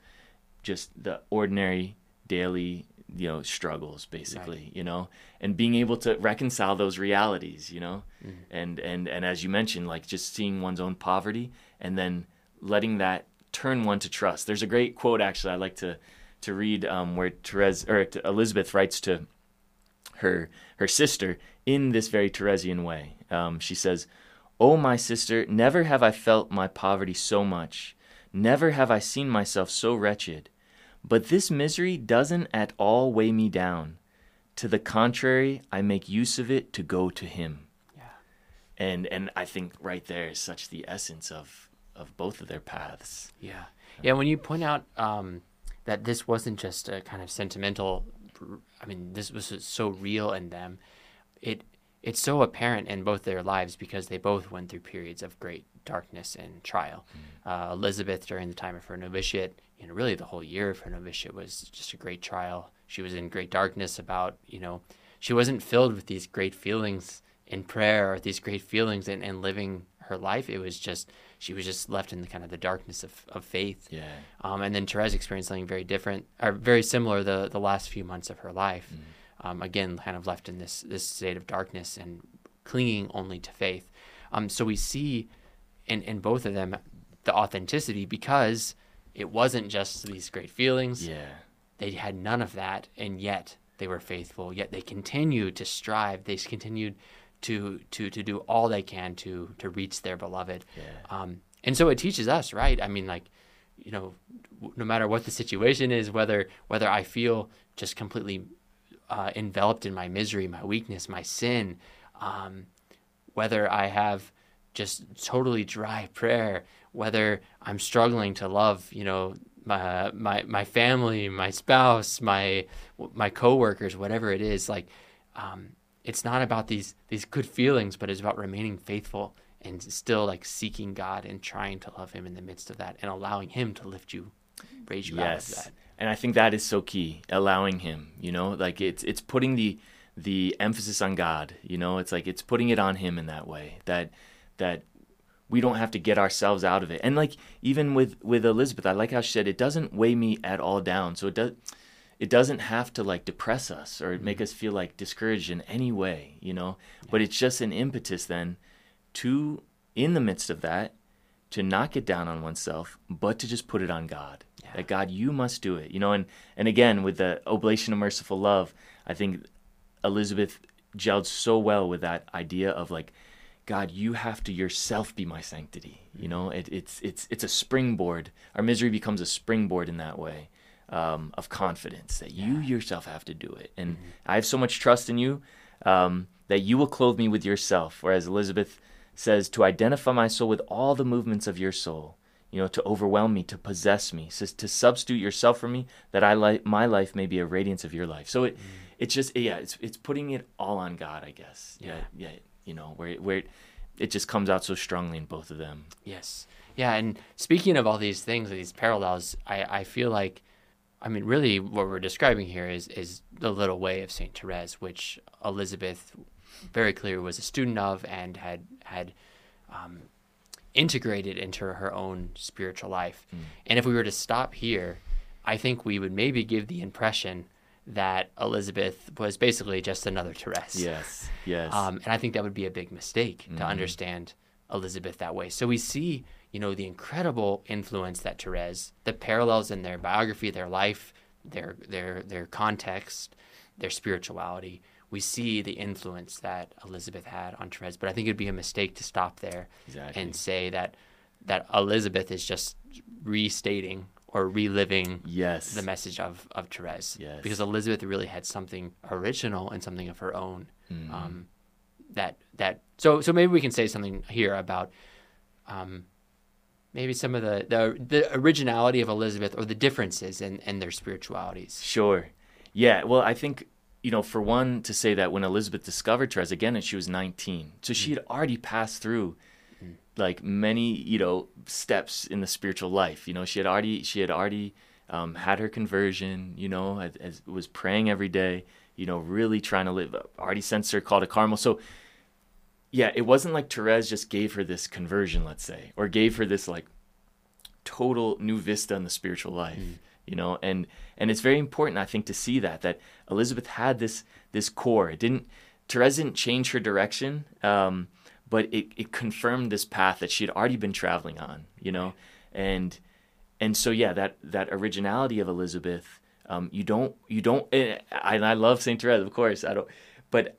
just the ordinary daily you know struggles basically right. you know and being able to reconcile those realities you know mm-hmm. and and and as you mentioned like just seeing one's own poverty and then letting that turn one to trust there's a great quote actually i like to to read um, where Therese or Elizabeth writes to her her sister in this very Theresian way. Um, she says, "Oh my sister, never have I felt my poverty so much. Never have I seen myself so wretched. But this misery doesn't at all weigh me down. To the contrary, I make use of it to go to him. Yeah. And and I think right there is such the essence of of both of their paths. Yeah. Yeah, when you point out um, that this wasn't just a kind of sentimental I mean, this was so real in them. It it's so apparent in both their lives because they both went through periods of great darkness and trial. Mm. Uh, Elizabeth, during the time of her novitiate, you know, really the whole year of her novitiate was just a great trial. She was in great darkness about, you know, she wasn't filled with these great feelings in prayer or these great feelings and, and living her life. It was just she was just left in the kind of the darkness of, of faith. Yeah. Um, and then Therese experienced something very different or very similar the the last few months of her life. Mm. Um, again, kind of left in this this state of darkness and clinging only to faith. Um, so we see in in both of them the authenticity because it wasn't just these great feelings. Yeah. They had none of that, and yet they were faithful. Yet they continued to strive. They continued to to to do all they can to to reach their beloved. Yeah. Um, and so it teaches us, right? I mean, like, you know, no matter what the situation is, whether whether I feel just completely uh, enveloped in my misery, my weakness, my sin, um, whether I have just totally dry prayer, whether I'm struggling to love, you know, my my my family, my spouse, my my coworkers, whatever it is, like um, it's not about these these good feelings, but it's about remaining faithful and still like seeking God and trying to love Him in the midst of that and allowing Him to lift you, raise you yes. out of that. And I think that is so key, allowing Him. You know, like it's it's putting the the emphasis on God. You know, it's like it's putting it on Him in that way. That that we don't have to get ourselves out of it. And like even with with Elizabeth, I like how she said it doesn't weigh me at all down. So it does it doesn't have to like depress us or mm-hmm. make us feel like discouraged in any way, you know. But it's just an impetus then to in the midst of that to not get down on oneself, but to just put it on God. Yeah. That God, you must do it. You know, and and again with the oblation of merciful love, I think Elizabeth gelled so well with that idea of like God, you have to yourself be my sanctity. You know, it, it's it's it's a springboard. Our misery becomes a springboard in that way um, of confidence that you yourself have to do it. And I have so much trust in you um, that you will clothe me with yourself. Whereas Elizabeth says to identify my soul with all the movements of your soul. You know, to overwhelm me, to possess me, says to substitute yourself for me, that I like my life may be a radiance of your life. So it, it's just yeah, it's it's putting it all on God, I guess. Yeah, yeah you know, where where it, just comes out so strongly in both of them. Yes. Yeah, and speaking of all these things, these parallels, I, I feel like, I mean, really, what we're describing here is is the little way of Saint Therese, which Elizabeth very clear was a student of and had had um, integrated into her own spiritual life. Mm. And if we were to stop here, I think we would maybe give the impression that Elizabeth was basically just another Therese. Yes, yes. Um, and I think that would be a big mistake to Mhm. understand Elizabeth that way. So we see, you know, the incredible influence that Therese, the parallels in their biography, their life, their their their context, their spirituality. We see the influence that Elizabeth had on Therese, but I think it'd be a mistake to stop there exactly. and say that that Elizabeth is just restating or reliving yes. the message of of Therese. Yes. Because Elizabeth really had something original and something of her own. Mhm. Um, that that so so maybe we can say something here about um, maybe some of the, the the originality of Elizabeth or the differences in, in their spiritualities. Sure. Yeah. Well, I think, you know, for one, to say that when Elizabeth discovered Therese, again, and she was 19. So she had already passed through like many, you know, steps in the spiritual life. You know, she had already, she had already um, had her conversion, you know, as, as, was praying every day, you know, really trying to live, already sensed her call to Carmel. So, yeah, it wasn't like Therese just gave her this conversion, let's say, or gave her this like total new vista in the spiritual life you know and and it's very important i think to see that that elizabeth had this this core it didn't therese didn't change her direction um, but it, it confirmed this path that she had already been traveling on you know? And and so yeah that that originality of elizabeth um, you don't you don't and I, and I love saint therese of course i don't but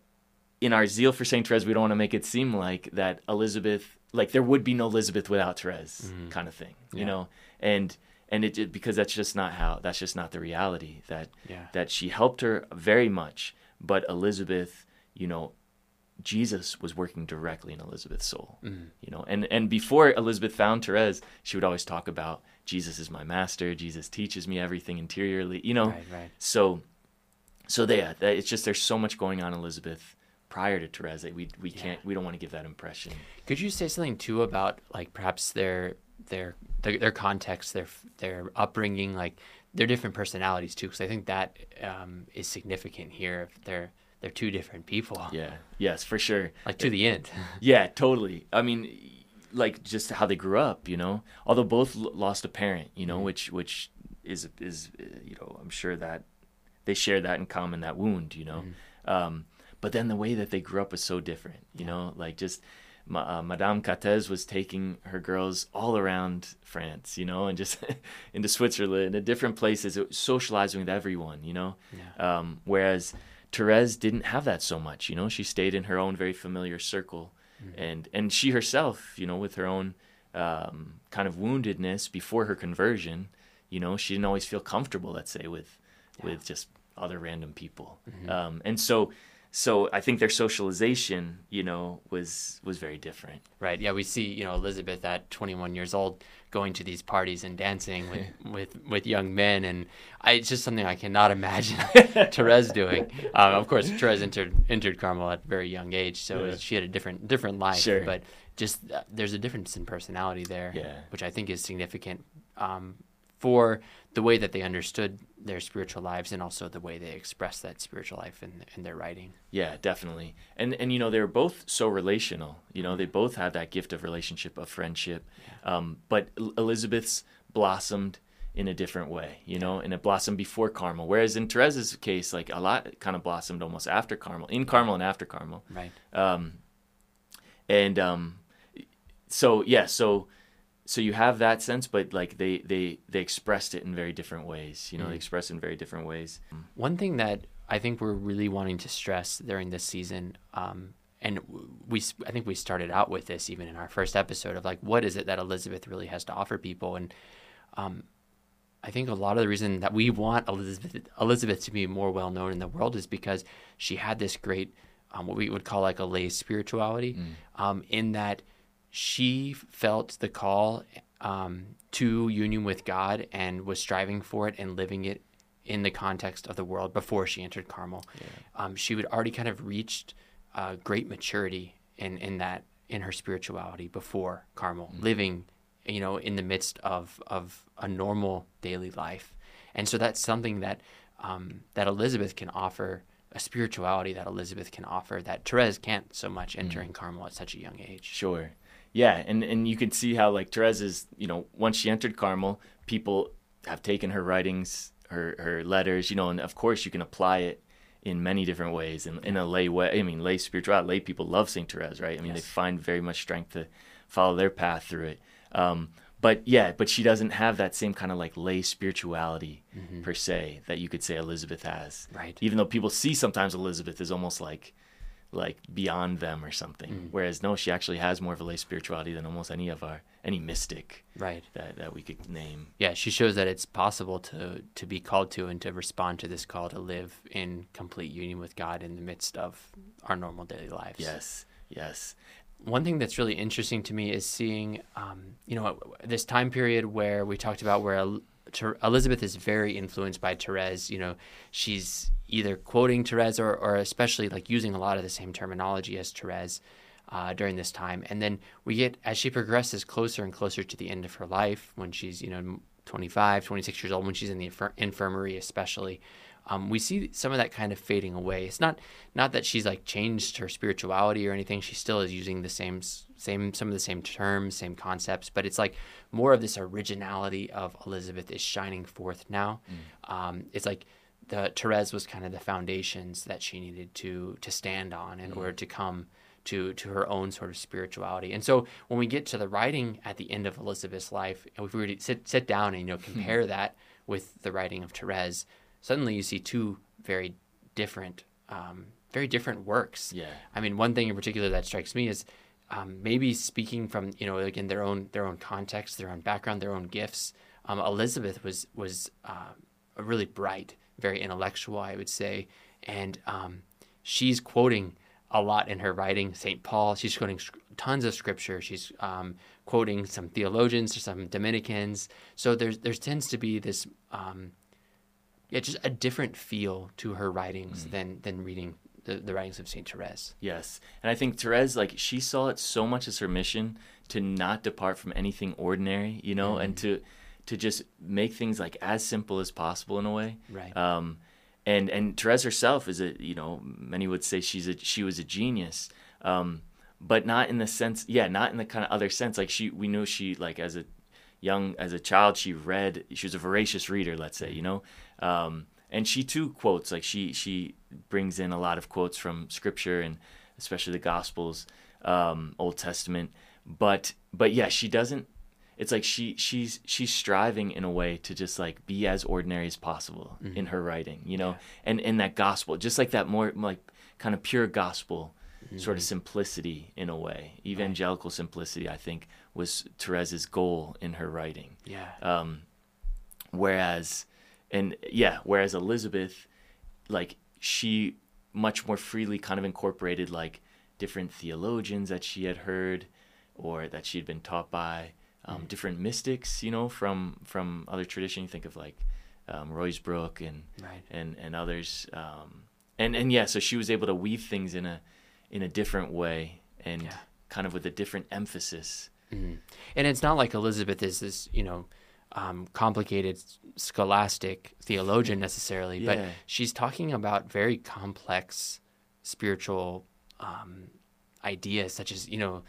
in our zeal for saint therese we don't want to make it seem like that elizabeth like there would be no elizabeth without therese kind of thing you know? And and it, it because that's just not how that's just not the reality that Yeah. that she helped her very much but elizabeth you know jesus was working directly in elizabeth's soul you know and and before elizabeth found therese she would always talk about jesus is my master jesus teaches me everything interiorly you know Right, right. so so yeah that, it's just there's so much going on elizabeth prior to therese that we we can't we don't want to give that impression Could you say something too about like perhaps their their their, their context, their their upbringing, like their different personalities too? Because I think that um, is significant here. If they're they're two different people, yeah yes for sure like to the end. [laughs] Yeah, totally. I mean, like just how they grew up, you know. Although both l- lost a parent, you know, which which is is uh, you know, I'm sure that they share that in common, that wound, you know. Um, but then the way that they grew up was so different, you know. Like just uh, Madame Catez was taking her girls all around France, you know, and just [laughs] into Switzerland and different places, socializing with everyone, you know. Yeah. Um, whereas Therese didn't have that so much, you know. She stayed in her own very familiar circle, and and she herself, you know, with her own um, kind of woundedness before her conversion, you know, she didn't always feel comfortable, let's say, with with just other random people, um, and so so I think their socialization, you know, was was very different. Right. Yeah, we see you know Elizabeth at 21 years old going to these parties and dancing with [laughs] with, with young men, and I, it's just something I cannot [laughs] imagine [laughs] Therese doing. Um, of course, Therese entered entered Carmel at a very young age, so Yeah. she had a different different life. Sure. But just uh, there's a difference in personality there, Yeah. which I think is significant um, for the way that they understood their spiritual lives and also the way they expressed that spiritual life in, in their writing. Yeah, definitely. And and you know they were both so relational. You know they both had that gift of relationship of friendship. Yeah. Um, but Elizabeth's blossomed in a different way, you know, and it blossomed before Carmel. Whereas in Therese's case, like a lot kind of blossomed almost after Carmel, in Carmel and after Carmel. Right. Um, and um, so yeah, so so you have that sense, but like they they they expressed it in very different ways. You know, mm. they expressed it in very different ways. One thing that I think we're really wanting to stress during this season. Um, and we, I think we started out with this even in our first episode of like, what is it that Elizabeth really has to offer people? And um, I think a lot of the reason that we want Elizabeth Elizabeth to be more well known in the world is because she had this great um, what we would call like a lay spirituality, mm. um, in that she felt the call um, to union with God and was striving for it and living it in the context of the world before she entered Carmel. Yeah. Um, she had already kind of reached uh, great maturity in in that in her spirituality before Carmel, mm. living you know, in the midst of of a normal daily life. And so that's something that um, that Elizabeth can offer a spirituality that Elizabeth can offer that Therese can't so much mm-hmm. entering mm. Carmel at such a young age. Sure. Yeah, and and you can see how like Therese is, you know, once she entered Carmel, people have taken her writings, her her letters, you know, and of course you can apply it in many different ways in, in a lay way. I mean, lay spirituality, lay people love Saint Therese, right? I mean, yes. they find very much strength to follow their path through it. Um, but yeah, but she doesn't have that same kind of like lay spirituality mm-hmm. per se that you could say Elizabeth has. Right. Even though people see sometimes Elizabeth is almost like like beyond them or something. Mm. Whereas no, she actually has more of a lay spirituality than almost any of our any mystic right that, that we could name. Yeah, she shows that it's possible to to be called to and to respond to this call to live in complete union with God in the midst of our normal daily lives. Yes. Yes one thing that's really interesting to me is seeing, um, you know, this time period where we talked about where Elizabeth is very influenced by Therese. You know, she's either quoting Therese or, or especially like using a lot of the same terminology as Therese uh, during this time. And then we get, as she progresses closer and closer to the end of her life, when she's, you know, 25, 26 years old, when she's in the infir- infirmary, especially, um, we see some of that kind of fading away. It's not not that she's like changed her spirituality or anything. She still is using the same same some of the same terms, same concepts, but it's like more of this originality of Elizabeth is shining forth now. Mm. Um, it's like the Therese was kind of the foundations that she needed to to stand on in mm. order to come to to her own sort of spirituality. And so when we get to the writing at the end of Elizabeth's life, if we were to sit sit down and you know compare that with the writing of Therese, suddenly you see two very different, um, very different works. Yeah. I mean, one thing in particular that strikes me is um, maybe speaking from you know again their own their own context, their own background, their own gifts. Um, Elizabeth was was uh, a really bright, very intellectual, I would say, and um, she's quoting a lot in her writing. Saint Paul, she's quoting tons of scripture. She's um, quoting some theologians, or some Dominicans. So there's there tends to be this um, yeah, just a different feel to her writings mm. than than reading the, the writings of Saint Therese. Yes, and I think Therese, like she saw it so much as her mission to not depart from anything ordinary, you know, mm. and to to just make things like as simple as possible in a way. Right. Um, and and Therese herself is a you know many would say she's a she was a genius. Um, but not in the sense, yeah, not in the kind of other sense. Like she, we know she like as a young as a child she read she was a voracious reader let's say you know um, and she too quotes like she she brings in a lot of quotes from scripture and especially the gospels um, old testament but but yeah she doesn't it's like she she's she's striving in a way to just like be as ordinary as possible mm-hmm. in her writing you know yeah. and in that gospel just like that more like kind of pure gospel mm-hmm. sort of simplicity in a way evangelical right. simplicity i think was therese's goal in her writing yeah um whereas and yeah whereas elizabeth like she much more freely kind of incorporated like different theologians that she had heard or that she had been taught by um, different mystics you know from from other tradition you think of like um, Ruysbroeck and right. and and others um, and and yeah so she was able to weave things in a in a different way and yeah. kind of with a different emphasis mm-hmm. and it's not like Elizabeth is this you know um, complicated scholastic theologian necessarily, yeah. but she's talking about very complex spiritual um, ideas, such as you know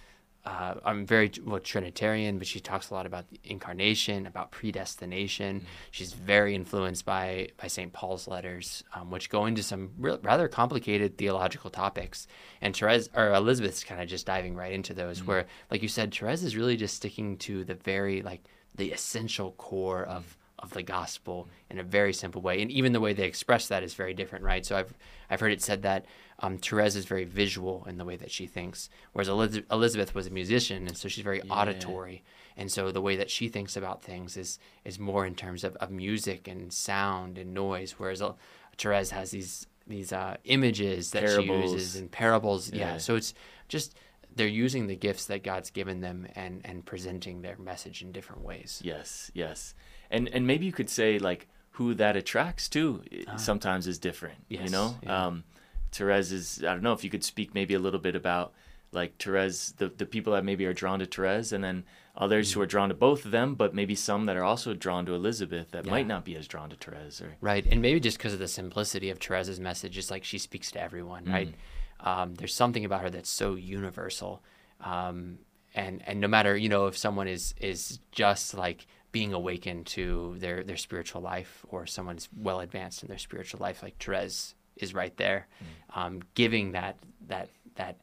uh, I'm very well Trinitarian, but she talks a lot about the incarnation, about predestination. Mm-hmm. She's very influenced by by St. Paul's letters, um, which go into some re- rather complicated theological topics. And Therese or Elizabeth's kind of just diving right into those, mm-hmm. where, like you said, Therese is really just sticking to the very like the essential core of of the gospel in a very simple way. And even the way they express that is very different, right? So I've I've heard it said that um, Therese is very visual in the way that she thinks, whereas Elizabeth was a musician, and so she's very yeah. auditory. And so the way that she thinks about things is is more in terms of, of music and sound and noise, whereas uh, Therese has these these uh, images that parables. she uses and parables. Yeah. yeah. So it's just they're using the gifts that God's given them and and presenting their message in different ways. Yes, yes and and maybe you could say like who that attracts to uh, sometimes is different. Yes, you know, yeah. um, Therese is. I don't know if you could speak maybe a little bit about like Therese, the the people that maybe are drawn to Therese, and then others mm-hmm. who are drawn to both of them, but maybe some that are also drawn to Elizabeth that yeah. might not be as drawn to Therese. Or right, and maybe just because of the simplicity of Therese's message, it's like she speaks to everyone. Mm-hmm. Right, um, there's something about her that's so universal. Um, and and no matter you know if someone is is just like being awakened to their their spiritual life or someone's well advanced in their spiritual life like Therese is right there mm. um, giving that that that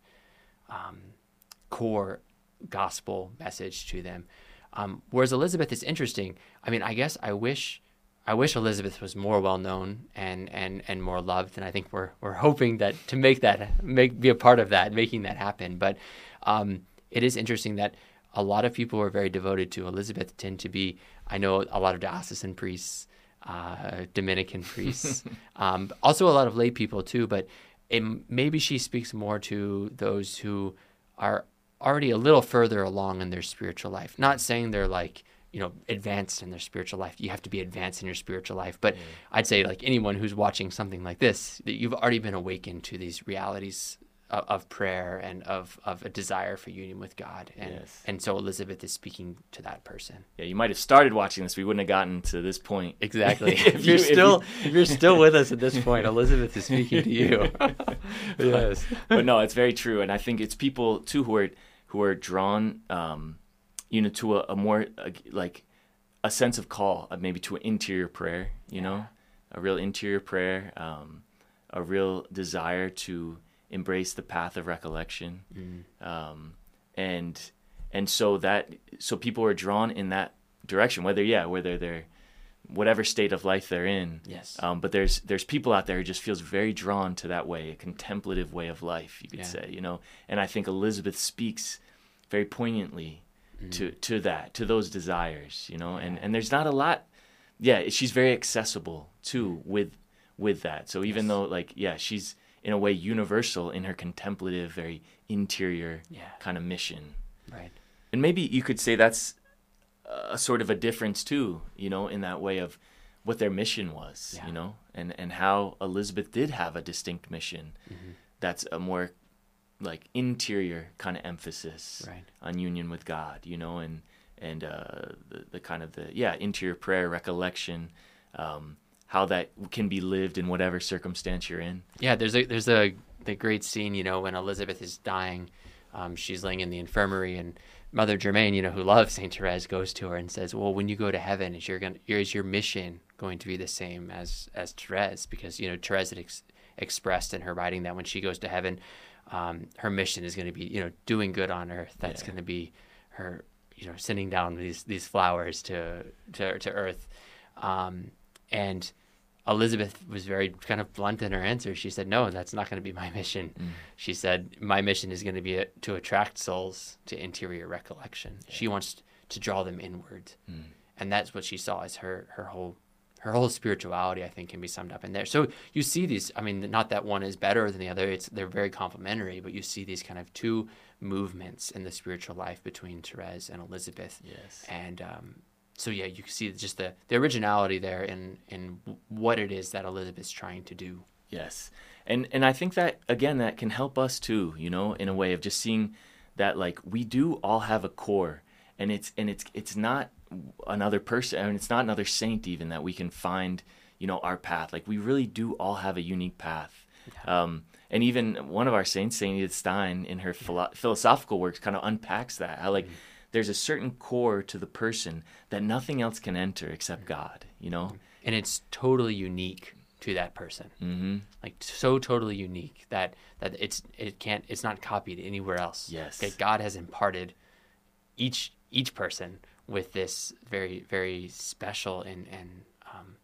um, core gospel message to them um, whereas Elizabeth is interesting I mean I guess I wish I wish Elizabeth was more well known and, and, and more loved, and I think we're we're hoping that to make that make be a part of that, making that happen. But um, it is interesting that a lot of people who are very devoted to Elizabeth tend to be, I know a lot of diocesan priests, uh, Dominican priests, [laughs] um, also a lot of lay people too, but it, maybe she speaks more to those who are already a little further along in their spiritual life. Not saying they're like, you know, advanced in their spiritual life. You have to be advanced in your spiritual life. But I'd say, like anyone who's watching something like this, that you've already been awakened to these realities of, of, prayer and of, of a desire for union with God. And, yes. and so Elizabeth is speaking to that person. Yeah, you might have started watching this. We wouldn't have gotten to this point. Exactly. [laughs] if, you're still if, you... you're still with us at this point, Elizabeth is speaking to you. [laughs] yes. But no, it's very true. And I think it's people too who are who are drawn um, you know to a, a more a, like a sense of call, uh, maybe to an interior prayer, you yeah. know, a real interior prayer, um, a real desire to embrace the path of recollection, mm. um, and and so that so people are drawn in that direction, whether yeah, whether they're whatever state of life they're in. Yes. Um, but there's there's people out there who just feels very drawn to that way, a contemplative way of life, you could yeah. say, you know. And I think Elizabeth speaks very poignantly mm. to to that, to those desires, you know. Yeah. And and there's not a lot. Yeah, she's very accessible too with with that. So even yes. though like yeah, she's in a way universal in her contemplative, very interior yeah. kind of mission. Right. And maybe you could say that's a sort of a difference too, you know, in that way of what their mission was, yeah. you know, and and how Elizabeth did have a distinct mission. Mm-hmm. That's a more like interior kind of emphasis right. on union with God, you know, and and uh, the the kind of the yeah interior prayer recollection. Um, how that can be lived in whatever circumstance you're in. Yeah, there's a there's a the great scene, you know, when Elizabeth is dying, um, she's laying in the infirmary, and Mother Germaine, you know, who loves Saint Therese, goes to her and says, "Well, when you go to heaven, is your going is your mission going to be the same as as Therese? Because you know, Therese had ex- expressed in her writing that when she goes to heaven, um, her mission is going to be, you know, doing good on earth. That's yeah. going to be her, you know, sending down these these flowers to to to earth." Um, and Elizabeth was very kind of blunt in her answer. She said, "No, that's not going to be my mission." Mm. She said, "My mission is going to be a, to attract souls to interior recollection. Yeah. She wants to draw them inward, mm. and that's what she saw as her her whole her whole spirituality. I think can be summed up in there. So you see these. I mean, not that one is better than the other. It's they're very complementary, but you see these kind of two movements in the spiritual life between Therese and Elizabeth. Yes, and um, so yeah, you can see just the, the originality there in in what it is that Elizabeth's trying to do. Yes, and and I think that again that can help us too. You know, in a way of just seeing that like we do all have a core, and it's and it's it's not another person. I mean, it's not another saint even that we can find, you know, our path. Like we really do all have a unique path. Yeah. Um, and even one of our saints, Saint Edith Stein, in her philo- philosophical works, kind of unpacks that. How like mm-hmm. There's a certain core to the person that nothing else can enter except mm-hmm. God. You know, and it's totally unique to that person. Mm-hmm. Like so totally unique that that it's it can't it's not copied anywhere else. Yes, that God has imparted each each person with this very very special and and um,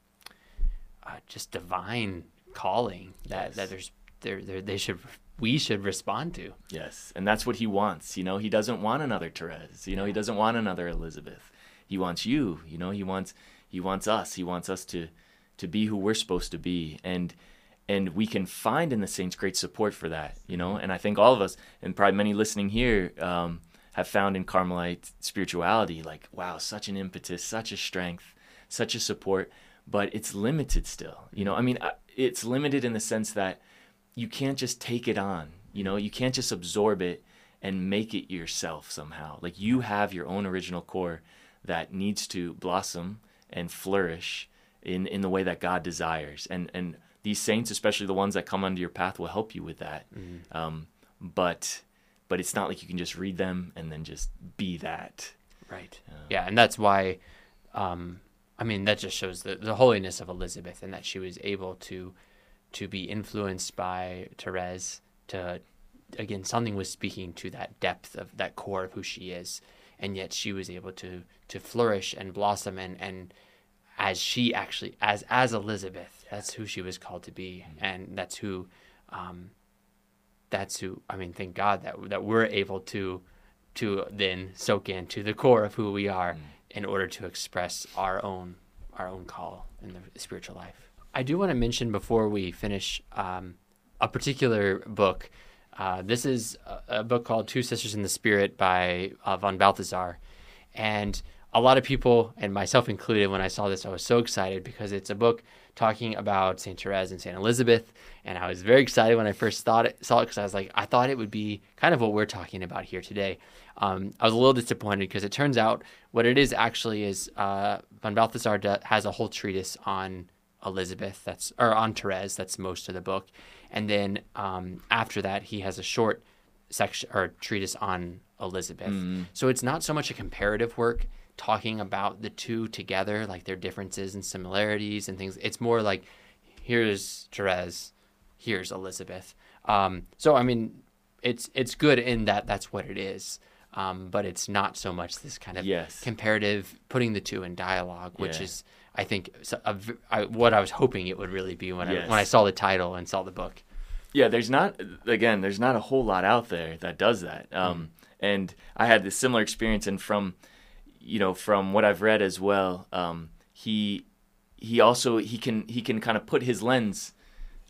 uh, just divine calling that yes. that there's there they should we should respond to. Yes, and that's what he wants. You know, he doesn't want another Therese. You know, he doesn't want another Elizabeth. He wants you. You know, he wants he wants us. He wants us to to be who we're supposed to be, and and we can find in the saints great support for that. You know, and I think all of us, and probably many listening here. Um, have found in Carmelite spirituality, like, wow, such an impetus, such a strength, such a support, but it's limited still. You know, I mean, it's limited in the sense that you can't just take it on, you know, you can't just absorb it and make it yourself somehow. Like, you have your own original core that needs to blossom and flourish in, in the way that God desires. And, and these saints, especially the ones that come under your path, will help you with that. Mm-hmm. Um, but but it's not like you can just read them and then just be that. Right. Uh, yeah, and that's why. Um, I mean, that just shows the, the holiness of Elizabeth and that she was able to to be influenced by Therese to again something was speaking to that depth of that core of who she is and yet she was able to to flourish and blossom and and as she actually as as Elizabeth that's who she was called to be mm-hmm. and that's who um, that's who I mean, thank God that that we're able to to then soak into the core of who we are mm. in order to express our own our own call in the spiritual life. I do want to mention before we finish um, a particular book. Uh, this is a, a, book called Two Sisters in the Spirit by uh, von Balthasar, and a lot of people, and myself included, when I saw this, I was so excited because it's a book talking about Saint Therese and Saint Elizabeth, and I was very excited when I first thought it, saw it because I was like, I thought it would be kind of what we're talking about here today. Um, I was a little disappointed because it turns out what it is actually is uh, von Balthasar has a whole treatise on Elizabeth, that's or on Therese, that's most of the book, and then um, after that he has a short section or treatise on Elizabeth. Mm. So it's not so much a comparative work talking about the two together, like their differences and similarities and things. It's more like here's Therese, here's Elizabeth. Um, so I mean, it's it's good in that that's what it is. Um, but it's not so much this kind of yes. comparative putting the two in dialogue, which yeah. is I think a, what I was hoping it would really be when yes. I when I saw the title and saw the book. Yeah, there's not again, there's not a whole lot out there that does that. Um, mm. And I had this similar experience, and from you know, from what I've read as well, um, he he also he can he can kind of put his lens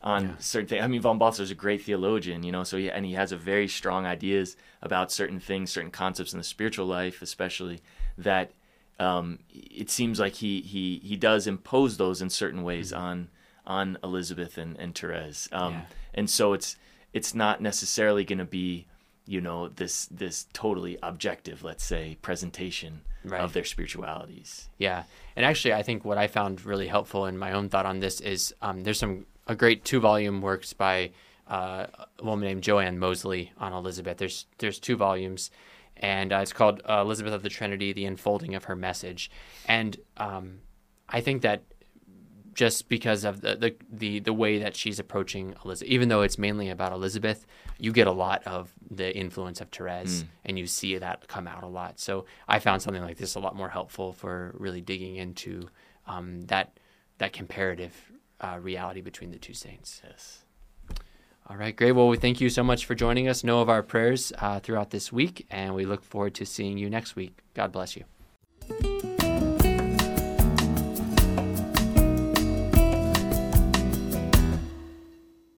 on yeah. certain things. I mean, von Balthasar is a great theologian, you know, so he, and he has a very strong ideas about certain things, certain concepts in the spiritual life, especially that um, it seems like he he he does impose those in certain ways mm-hmm. on on Elizabeth and and Therese, um, yeah. and so it's it's not necessarily going to be you know this this totally objective let's say presentation right. of their spiritualities yeah and actually i think what i found really helpful in my own thought on this is um, there's some a great two volume works by uh, a woman named joanne mosley on elizabeth there's there's two volumes and uh, it's called uh, elizabeth of the trinity the unfolding of her message and um, i think that just because of the, the, the, the way that she's approaching Elizabeth. Even though it's mainly about Elizabeth, you get a lot of the influence of Therese, mm. and you see that come out a lot. So I found something like this a lot more helpful for really digging into um, that that comparative uh, reality between the two saints. Yes. All right, great. Well, we thank you so much for joining us. Know of our prayers uh, throughout this week, and we look forward to seeing you next week. God bless you.